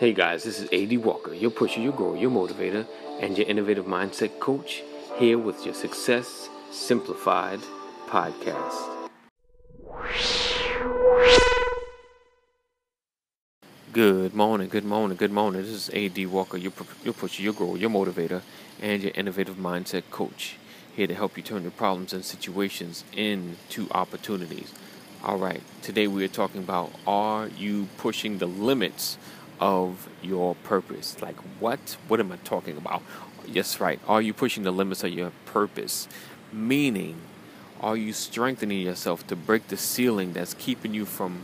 Hey guys, this is AD Walker, your pusher, your grower, your motivator, and your innovative mindset coach, here with your Success Simplified podcast. Good morning, good morning, good morning. This is AD Walker, your, your pusher, your grower, your motivator, and your innovative mindset coach, here to help you turn your problems and situations into opportunities. All right, today we are talking about are you pushing the limits of your purpose? Like, what? What am I talking about? Yes, right. Are you pushing the limits of your purpose? Meaning, are you strengthening yourself to break the ceiling that's keeping you from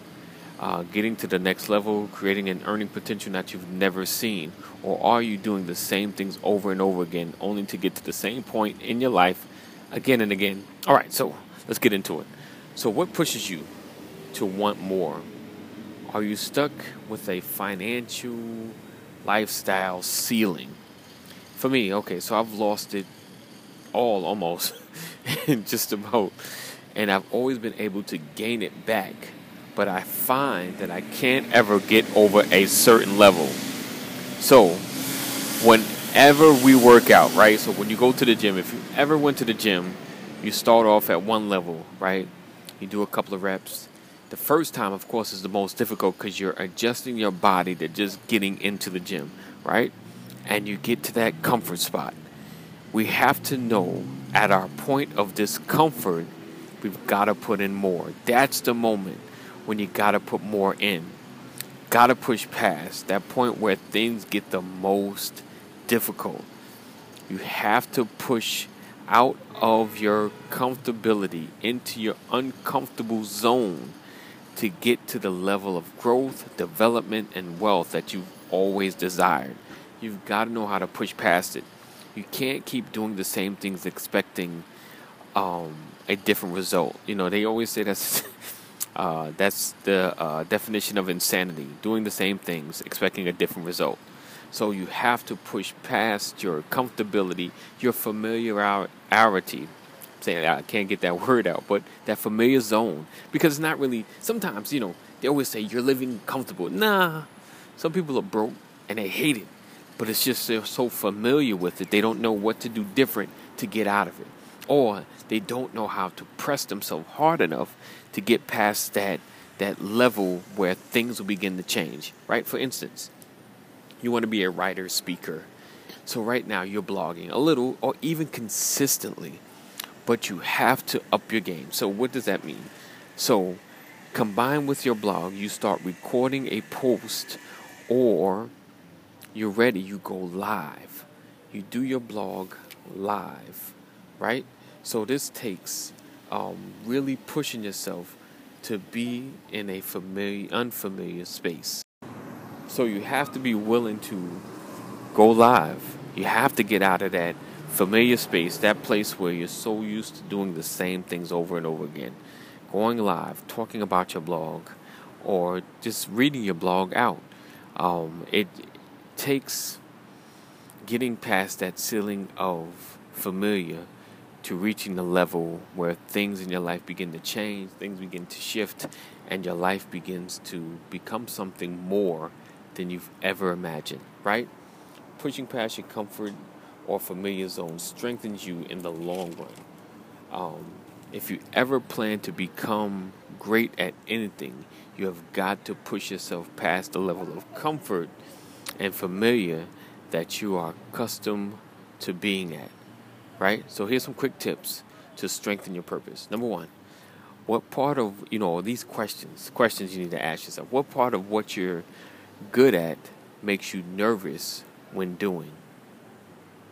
uh, getting to the next level, creating an earning potential that you've never seen? Or are you doing the same things over and over again, only to get to the same point in your life again and again? All right, so let's get into it. So, what pushes you to want more? Are you stuck with a financial lifestyle ceiling? For me, okay, so I've lost it all almost, just about, and I've always been able to gain it back, but I find that I can't ever get over a certain level. So, whenever we work out, right? So, when you go to the gym, if you ever went to the gym, you start off at one level, right? You do a couple of reps. The first time, of course, is the most difficult because you're adjusting your body to just getting into the gym, right? And you get to that comfort spot. We have to know at our point of discomfort, we've got to put in more. That's the moment when you got to put more in. Got to push past that point where things get the most difficult. You have to push out of your comfortability into your uncomfortable zone to get to the level of growth, development, and wealth that you've always desired. You've got to know how to push past it. You can't keep doing the same things expecting um, a different result. You know, they always say that's uh, that's the uh, definition of insanity: doing the same things expecting a different result. So you have to push past your comfortability, your familiarity. Saying I can't get that word out, but that familiar zone because it's not really. Sometimes you know they always say you're living comfortable. Nah, some people are broke and they hate it, but it's just they're so familiar with it they don't know what to do different to get out of it, or they don't know how to press themselves hard enough to get past that that level where things will begin to change. Right? For instance you want to be a writer, speaker. So right now you're blogging a little or even consistently, but you have to up your game. So what does that mean? So combine with your blog, you start recording a post or you're ready, you go live. You do your blog live, right? So this takes um, really pushing yourself to be in a familiar, unfamiliar space. So you have to be willing to go live. You have to get out of that familiar space, that place where you're so used to doing the same things over and over again. Going live, talking about your blog, or just reading your blog out. Um, it takes getting past that ceiling of familiar to reaching the level where things in your life begin to change, things begin to shift, and your life begins to become something more than you've ever imagined, right? Pushing past your comfort or familiar zone strengthens you in the long run. Um, if you ever plan to become great at anything, you have got to push yourself past the level of comfort and familiar that you are accustomed to being at. Right? So here's some quick tips to strengthen your purpose. Number one, what part of you know these questions questions you need to ask yourself what part of what you're good at makes you nervous when doing?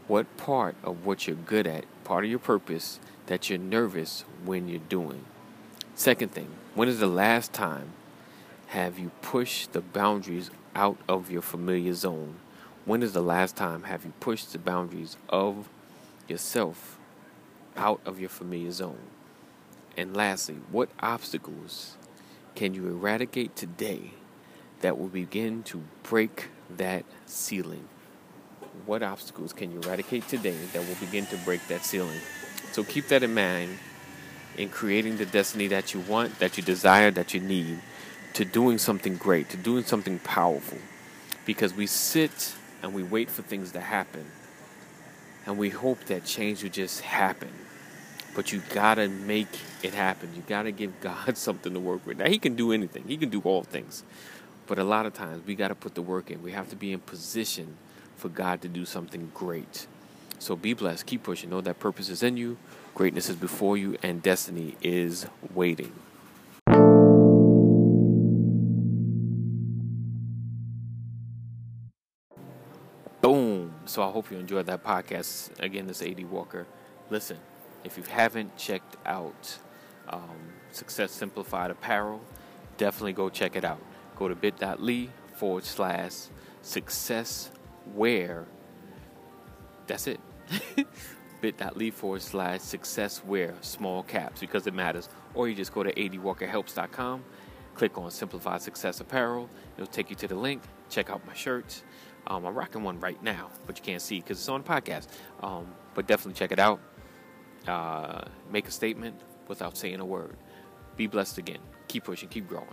What part of what you're good at, part of your purpose, that you're nervous when you're doing? Second thing, when is the last time have you pushed the boundaries out of your familiar zone? When is the last time have you pushed the boundaries of yourself out of your familiar zone? And lastly, what obstacles can you eradicate today that will begin to break that ceiling. What obstacles can you eradicate today that will begin to break that ceiling? So keep that in mind in creating the destiny that you want, that you desire, that you need, to doing something great, to doing something powerful. because we sit and we wait for things to happen and we hope that change will just happen. But you gotta make it happen. You gotta give God something to work with. Now, He can do anything, He can do all things. But a lot of times we gotta put the work in. We have to be in position for God to do something great. So be blessed, keep pushing. Know that purpose is in you, greatness is before you, and destiny is waiting. Boom. So I hope you enjoyed that podcast. Again, this is AD Walker. Listen, if you haven't checked out um, Success Simplified Apparel, definitely go check it out. Go to bit.ly forward slash success wear. That's it. bit.ly forward slash success wear small caps because it matters. Or you just go to adwalkerhelps.com, click on Simplified Success Apparel. It'll take you to the link. Check out my shirts. Um, I'm rocking one right now, but you can't see because it's on the podcast. Um, but definitely check it out. Uh, make a statement without saying a word. Be blessed again. Keep pushing, keep growing.